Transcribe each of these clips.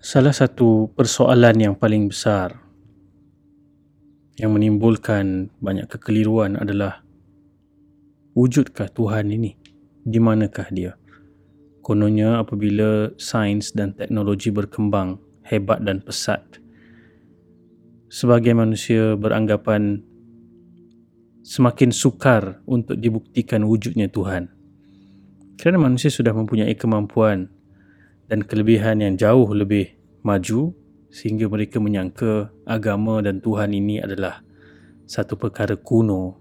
Salah satu persoalan yang paling besar yang menimbulkan banyak kekeliruan adalah wujudkah Tuhan ini? Di manakah dia? Kononnya apabila sains dan teknologi berkembang hebat dan pesat, sebagai manusia beranggapan semakin sukar untuk dibuktikan wujudnya Tuhan. Kerana manusia sudah mempunyai kemampuan dan kelebihan yang jauh lebih maju sehingga mereka menyangka agama dan Tuhan ini adalah satu perkara kuno,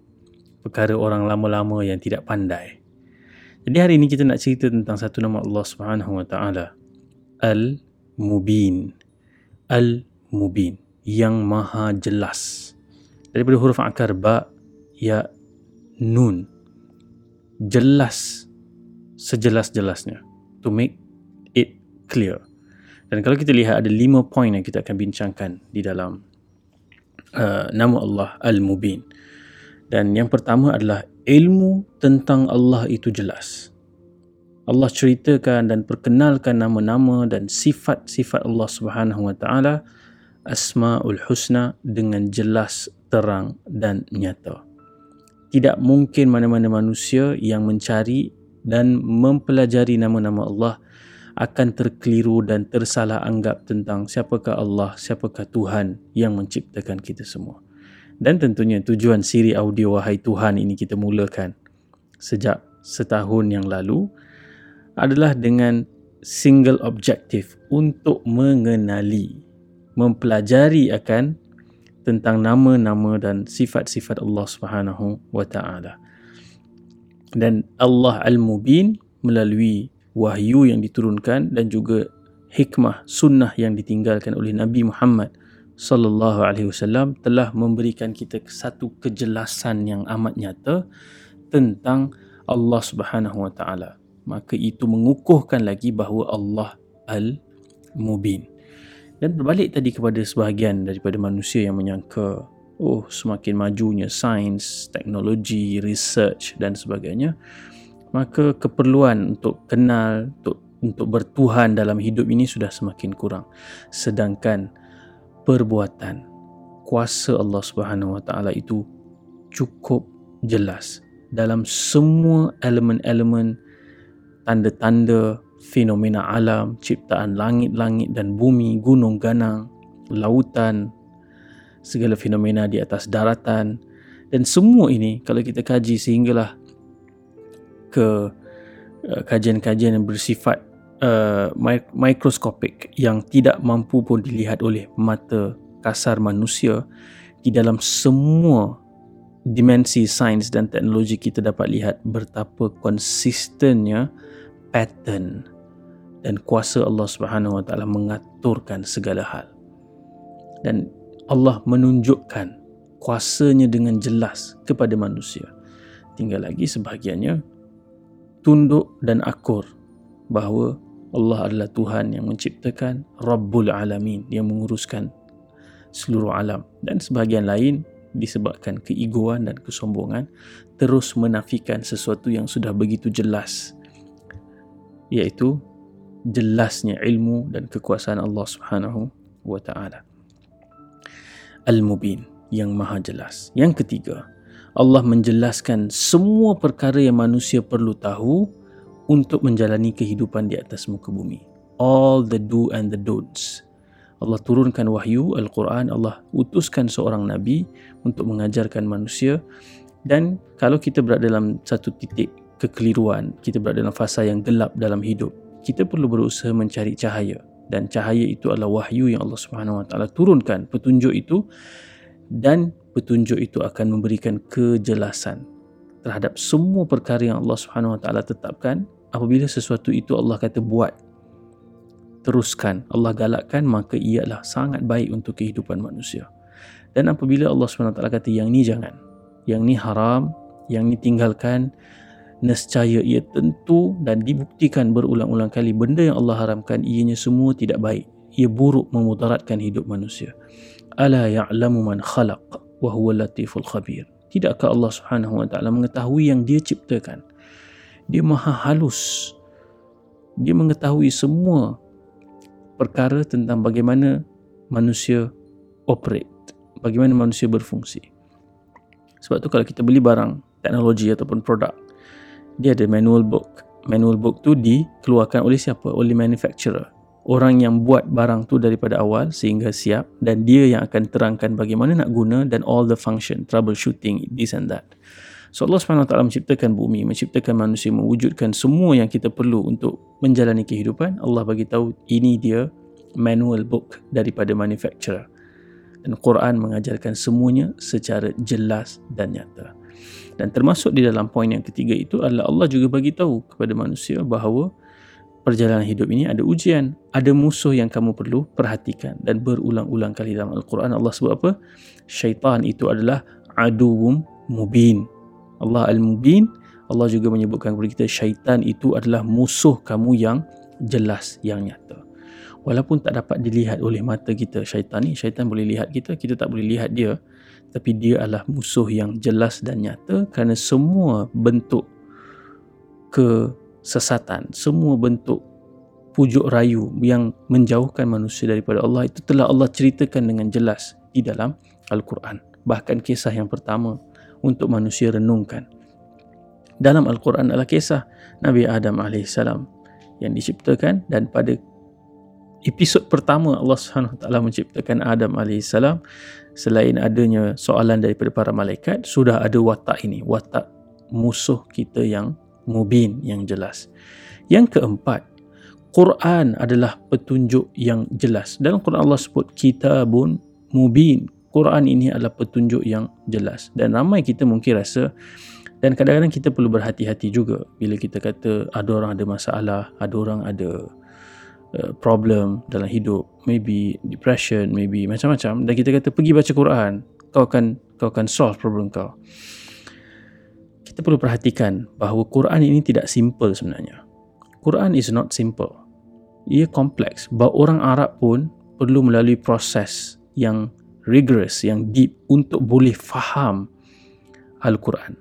perkara orang lama-lama yang tidak pandai. Jadi hari ini kita nak cerita tentang satu nama Allah Subhanahu Wa Taala, Al-Mubin. Al-Mubin yang maha jelas. Daripada huruf akar ba, ya, nun. Jelas sejelas-jelasnya. To make clear. Dan kalau kita lihat ada lima poin yang kita akan bincangkan di dalam uh, nama Allah Al-Mubin. Dan yang pertama adalah ilmu tentang Allah itu jelas. Allah ceritakan dan perkenalkan nama-nama dan sifat-sifat Allah Subhanahu Wa Taala Asmaul Husna dengan jelas, terang dan nyata. Tidak mungkin mana-mana manusia yang mencari dan mempelajari nama-nama Allah akan terkeliru dan tersalah anggap tentang siapakah Allah, siapakah Tuhan yang menciptakan kita semua. Dan tentunya tujuan siri audio Wahai Tuhan ini kita mulakan sejak setahun yang lalu adalah dengan single objective untuk mengenali, mempelajari akan tentang nama-nama dan sifat-sifat Allah Subhanahu wa taala. Dan Allah Al-Mubin melalui wahyu yang diturunkan dan juga hikmah sunnah yang ditinggalkan oleh Nabi Muhammad sallallahu alaihi wasallam telah memberikan kita satu kejelasan yang amat nyata tentang Allah Subhanahu wa taala. Maka itu mengukuhkan lagi bahawa Allah Al-Mubin. Dan berbalik tadi kepada sebahagian daripada manusia yang menyangka oh semakin majunya sains, teknologi, research dan sebagainya, maka keperluan untuk kenal untuk untuk bertuhan dalam hidup ini sudah semakin kurang. Sedangkan perbuatan kuasa Allah Subhanahu Wa Taala itu cukup jelas dalam semua elemen-elemen tanda-tanda fenomena alam ciptaan langit-langit dan bumi gunung ganang lautan segala fenomena di atas daratan. Dan semua ini kalau kita kaji sehinggalah ke uh, kajian-kajian yang bersifat uh, mikroskopik yang tidak mampu pun dilihat oleh mata kasar manusia di dalam semua dimensi sains dan teknologi kita dapat lihat betapa konsistennya pattern dan kuasa Allah Subhanahu Wa Taala mengaturkan segala hal. Dan Allah menunjukkan kuasanya dengan jelas kepada manusia. Tinggal lagi sebahagiannya tunduk dan akur bahawa Allah adalah Tuhan yang menciptakan Rabbul Alamin yang menguruskan seluruh alam dan sebahagian lain disebabkan keegoan dan kesombongan terus menafikan sesuatu yang sudah begitu jelas iaitu jelasnya ilmu dan kekuasaan Allah Subhanahu wa taala Al-Mubin yang maha jelas. Yang ketiga, Allah menjelaskan semua perkara yang manusia perlu tahu untuk menjalani kehidupan di atas muka bumi. All the do and the don'ts. Allah turunkan wahyu Al-Quran, Allah utuskan seorang Nabi untuk mengajarkan manusia dan kalau kita berada dalam satu titik kekeliruan, kita berada dalam fasa yang gelap dalam hidup, kita perlu berusaha mencari cahaya dan cahaya itu adalah wahyu yang Allah Subhanahu Wa Taala turunkan petunjuk itu dan petunjuk itu akan memberikan kejelasan terhadap semua perkara yang Allah Subhanahu Wa Taala tetapkan. Apabila sesuatu itu Allah kata buat teruskan. Allah galakkan maka ia adalah sangat baik untuk kehidupan manusia. Dan apabila Allah Subhanahu Wa Taala kata yang ni jangan yang ni haram yang ni tinggalkan nescaya ia tentu dan dibuktikan berulang-ulang kali benda yang Allah haramkan ianya semua tidak baik. Ia buruk memudaratkan hidup manusia. Ala ya'lamu man khalaq wa huwa latiful khabir tidakkah Allah Subhanahu wa taala mengetahui yang dia ciptakan dia maha halus dia mengetahui semua perkara tentang bagaimana manusia operate, bagaimana manusia berfungsi. Sebab tu kalau kita beli barang teknologi ataupun produk, dia ada manual book. Manual book tu dikeluarkan oleh siapa? Oleh manufacturer. Orang yang buat barang tu daripada awal sehingga siap dan dia yang akan terangkan bagaimana nak guna dan all the function, troubleshooting, this and that. So Allah SWT menciptakan bumi, menciptakan manusia, mewujudkan semua yang kita perlu untuk menjalani kehidupan. Allah bagi tahu ini dia manual book daripada manufacturer. Dan Quran mengajarkan semuanya secara jelas dan nyata. Dan termasuk di dalam poin yang ketiga itu adalah Allah juga bagi tahu kepada manusia bahawa perjalanan hidup ini ada ujian, ada musuh yang kamu perlu perhatikan dan berulang-ulang kali dalam Al-Quran. Allah sebut apa? Syaitan itu adalah aduwum mubin. Allah Al-Mubin. Allah juga menyebutkan kepada kita syaitan itu adalah musuh kamu yang jelas yang nyata. Walaupun tak dapat dilihat oleh mata kita syaitan ni syaitan boleh lihat kita kita tak boleh lihat dia. Tapi dia adalah musuh yang jelas dan nyata kerana semua bentuk kesesatan semua bentuk pujuk rayu yang menjauhkan manusia daripada Allah itu telah Allah ceritakan dengan jelas di dalam Al-Quran bahkan kisah yang pertama untuk manusia renungkan. Dalam Al-Quran adalah kisah Nabi Adam AS yang diciptakan dan pada episod pertama Allah SWT menciptakan Adam AS selain adanya soalan daripada para malaikat sudah ada watak ini watak musuh kita yang mubin yang jelas. Yang keempat Quran adalah petunjuk yang jelas. Dalam Quran Allah sebut kitabun mubin. Quran ini adalah petunjuk yang jelas. Dan ramai kita mungkin rasa dan kadang-kadang kita perlu berhati-hati juga bila kita kata ada orang ada masalah, ada orang ada uh, problem dalam hidup, maybe depression, maybe macam-macam. Dan kita kata pergi baca Quran, kau akan kau akan solve problem kau. Kita perlu perhatikan bahawa Quran ini tidak simple sebenarnya. Quran is not simple. Ia kompleks. Bahawa orang Arab pun perlu melalui proses yang rigorous, yang deep untuk boleh faham Al-Quran.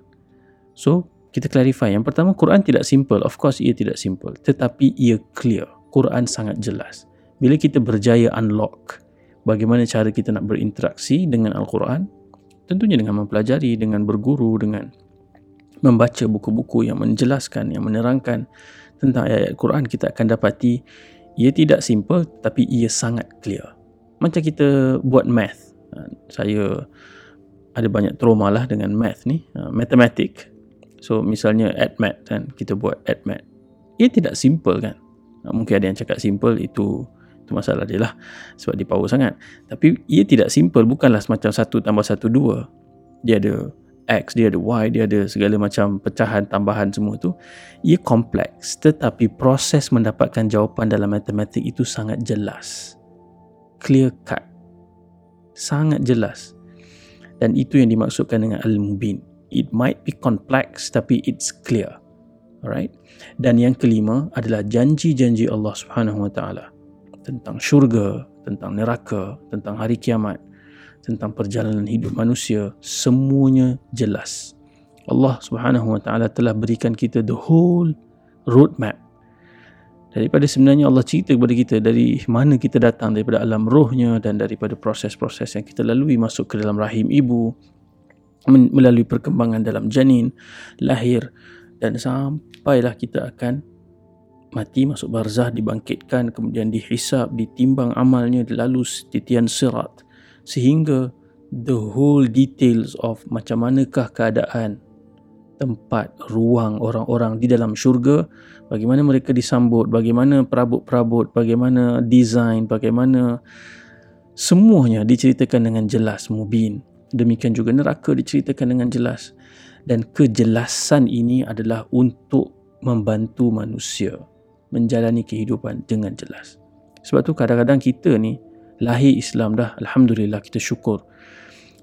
So, kita clarify. Yang pertama, Quran tidak simple. Of course, ia tidak simple. Tetapi ia clear. Quran sangat jelas. Bila kita berjaya unlock bagaimana cara kita nak berinteraksi dengan Al-Quran, tentunya dengan mempelajari, dengan berguru, dengan membaca buku-buku yang menjelaskan, yang menerangkan tentang ayat-ayat Quran, kita akan dapati ia tidak simple tapi ia sangat clear. Macam kita buat math. Ha, saya ada banyak trauma lah dengan math ni. Uh, matematik so misalnya math kan kita buat math. Ia tidak simple kan? Uh, mungkin ada yang cakap simple itu itu masalah dia lah. Sebab dia power sangat. Tapi ia tidak simple. Bukanlah semacam satu tambah satu dua. Dia ada X, dia ada Y, dia ada segala macam pecahan, tambahan semua tu ia kompleks. Tetapi proses mendapatkan jawapan dalam matematik itu sangat jelas. Clear cut. Sangat jelas. Dan itu yang dimaksudkan dengan al-mubin. It might be complex tapi it's clear. Alright? Dan yang kelima adalah janji-janji Allah Subhanahu wa taala tentang syurga tentang neraka tentang hari kiamat tentang perjalanan hidup manusia semuanya jelas. Allah Subhanahu wa taala telah berikan kita the whole roadmap. Daripada sebenarnya Allah cerita kepada kita dari mana kita datang daripada alam rohnya dan daripada proses-proses yang kita lalui masuk ke dalam rahim ibu melalui perkembangan dalam janin lahir dan sampailah kita akan mati masuk barzah dibangkitkan kemudian dihisap ditimbang amalnya lalu titian sirat sehingga the whole details of macam manakah keadaan tempat ruang orang-orang di dalam syurga bagaimana mereka disambut bagaimana perabot-perabot bagaimana design bagaimana semuanya diceritakan dengan jelas mubin. Demikian juga neraka diceritakan dengan jelas. Dan kejelasan ini adalah untuk membantu manusia menjalani kehidupan dengan jelas. Sebab tu kadang-kadang kita ni lahir Islam dah alhamdulillah kita syukur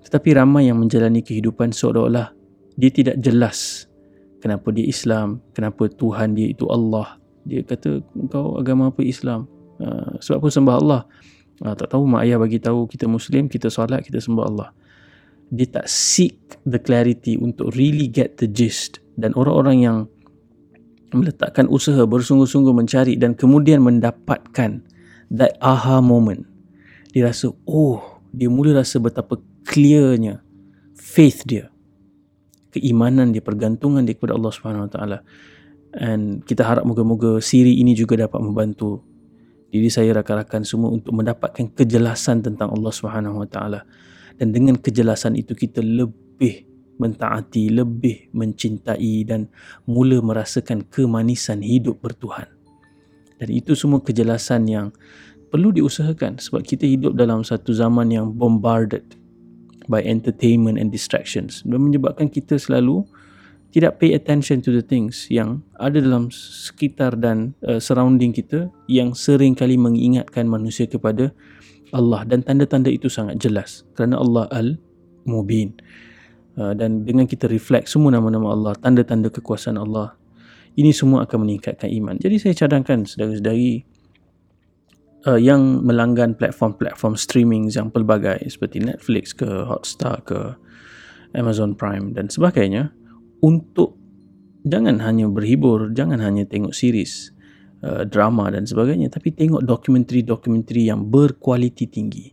tetapi ramai yang menjalani kehidupan seolah-olah dia tidak jelas kenapa dia Islam, kenapa Tuhan dia itu Allah. Dia kata kau agama apa Islam? Uh, sebab apa sembah Allah? Uh, tak tahu mak ayah bagi tahu kita Muslim, kita solat, kita sembah Allah. Dia tak seek the clarity untuk really get the gist dan orang-orang yang meletakkan usaha bersungguh-sungguh mencari dan kemudian mendapatkan that aha moment dia rasa oh dia mula rasa betapa clearnya faith dia. Keimanan dia pergantungan dia kepada Allah Subhanahu Wa Taala. And kita harap moga-moga siri ini juga dapat membantu diri saya rakan-rakan semua untuk mendapatkan kejelasan tentang Allah Subhanahu Wa Taala. Dan dengan kejelasan itu kita lebih mentaati, lebih mencintai dan mula merasakan kemanisan hidup bertuhan. Dan itu semua kejelasan yang perlu diusahakan sebab kita hidup dalam satu zaman yang bombarded by entertainment and distractions. Dan menyebabkan kita selalu tidak pay attention to the things yang ada dalam sekitar dan uh, surrounding kita yang sering kali mengingatkan manusia kepada Allah. Dan tanda-tanda itu sangat jelas kerana Allah Al-Mubin. Uh, dan dengan kita reflect semua nama-nama Allah tanda-tanda kekuasaan Allah ini semua akan meningkatkan iman. Jadi saya cadangkan saudara-saudari uh, yang melanggan platform-platform streaming yang pelbagai seperti Netflix ke Hotstar ke Amazon Prime dan sebagainya untuk jangan hanya berhibur, jangan hanya tengok series, uh, drama dan sebagainya tapi tengok dokumentari-dokumentari yang berkualiti tinggi.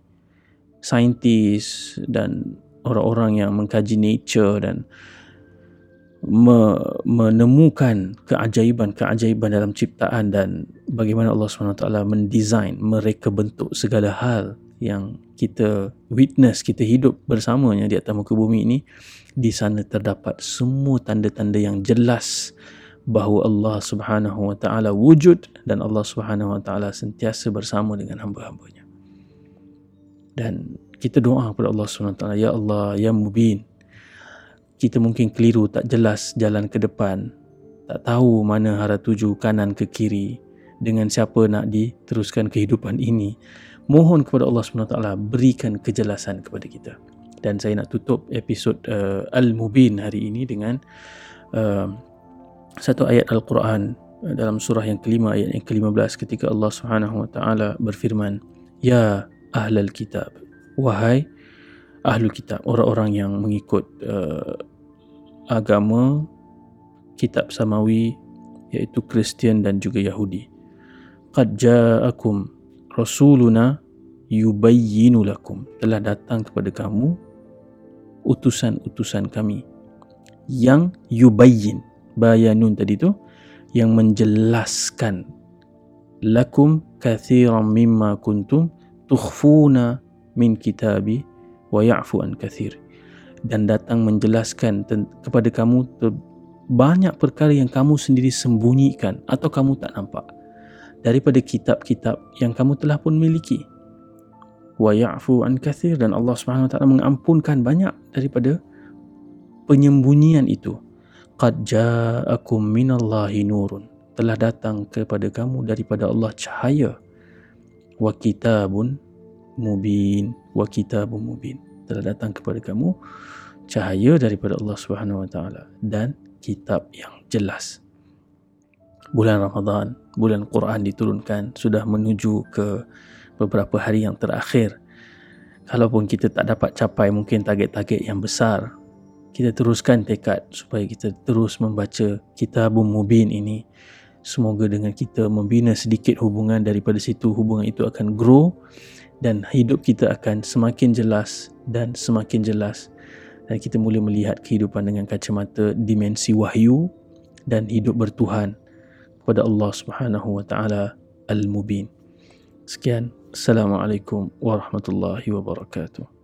Saintis dan orang-orang yang mengkaji nature dan me, menemukan keajaiban-keajaiban dalam ciptaan dan bagaimana Allah SWT mendesain, mereka bentuk segala hal yang kita witness, kita hidup bersamanya di atas muka bumi ini, di sana terdapat semua tanda-tanda yang jelas bahawa Allah Subhanahu Wa Taala wujud dan Allah Subhanahu Wa Taala sentiasa bersama dengan hamba-hambanya. Dan kita doa kepada Allah Subhanahu Wa Taala, ya Allah, ya Mubin, kita mungkin keliru tak jelas jalan ke depan. Tak tahu mana arah tuju kanan ke kiri. Dengan siapa nak diteruskan kehidupan ini mohon kepada Allah SWT berikan kejelasan kepada kita. Dan saya nak tutup episod uh, Al-Mubin hari ini dengan uh, satu ayat Al-Quran uh, dalam surah yang kelima ayat yang ke-15 ketika Allah Subhanahu wa taala berfirman ya ahlal kitab wahai ahlu kitab orang-orang yang mengikut uh, agama kitab samawi iaitu Kristian dan juga Yahudi. Qad ja'akum rasuluna yubayyinu lakum. Telah datang kepada kamu utusan-utusan kami yang yubayyin. Bayanun tadi tu yang menjelaskan lakum kathiran mimma kuntum tukhfuna min kitabi wa ya'fu an kathir dan datang menjelaskan kepada kamu banyak perkara yang kamu sendiri sembunyikan atau kamu tak nampak daripada kitab-kitab yang kamu telah pun miliki. Wa ya'fu an kathir dan Allah Subhanahu taala mengampunkan banyak daripada penyembunyian itu. Qad ja'akum minallahi nurun telah datang kepada kamu daripada Allah cahaya. Wa kitabun mubin wa kitabun mubin telah datang kepada kamu cahaya daripada Allah Subhanahu Wa Taala dan kitab yang jelas. Bulan Ramadan, bulan Quran diturunkan sudah menuju ke beberapa hari yang terakhir. Kalaupun kita tak dapat capai mungkin target-target yang besar, kita teruskan tekad supaya kita terus membaca kitab Mubin ini. Semoga dengan kita membina sedikit hubungan daripada situ hubungan itu akan grow dan hidup kita akan semakin jelas dan semakin jelas dan kita mula melihat kehidupan dengan kacamata dimensi wahyu dan hidup bertuhan kepada Allah Subhanahu wa taala Al-Mubin. Sekian, assalamualaikum warahmatullahi wabarakatuh.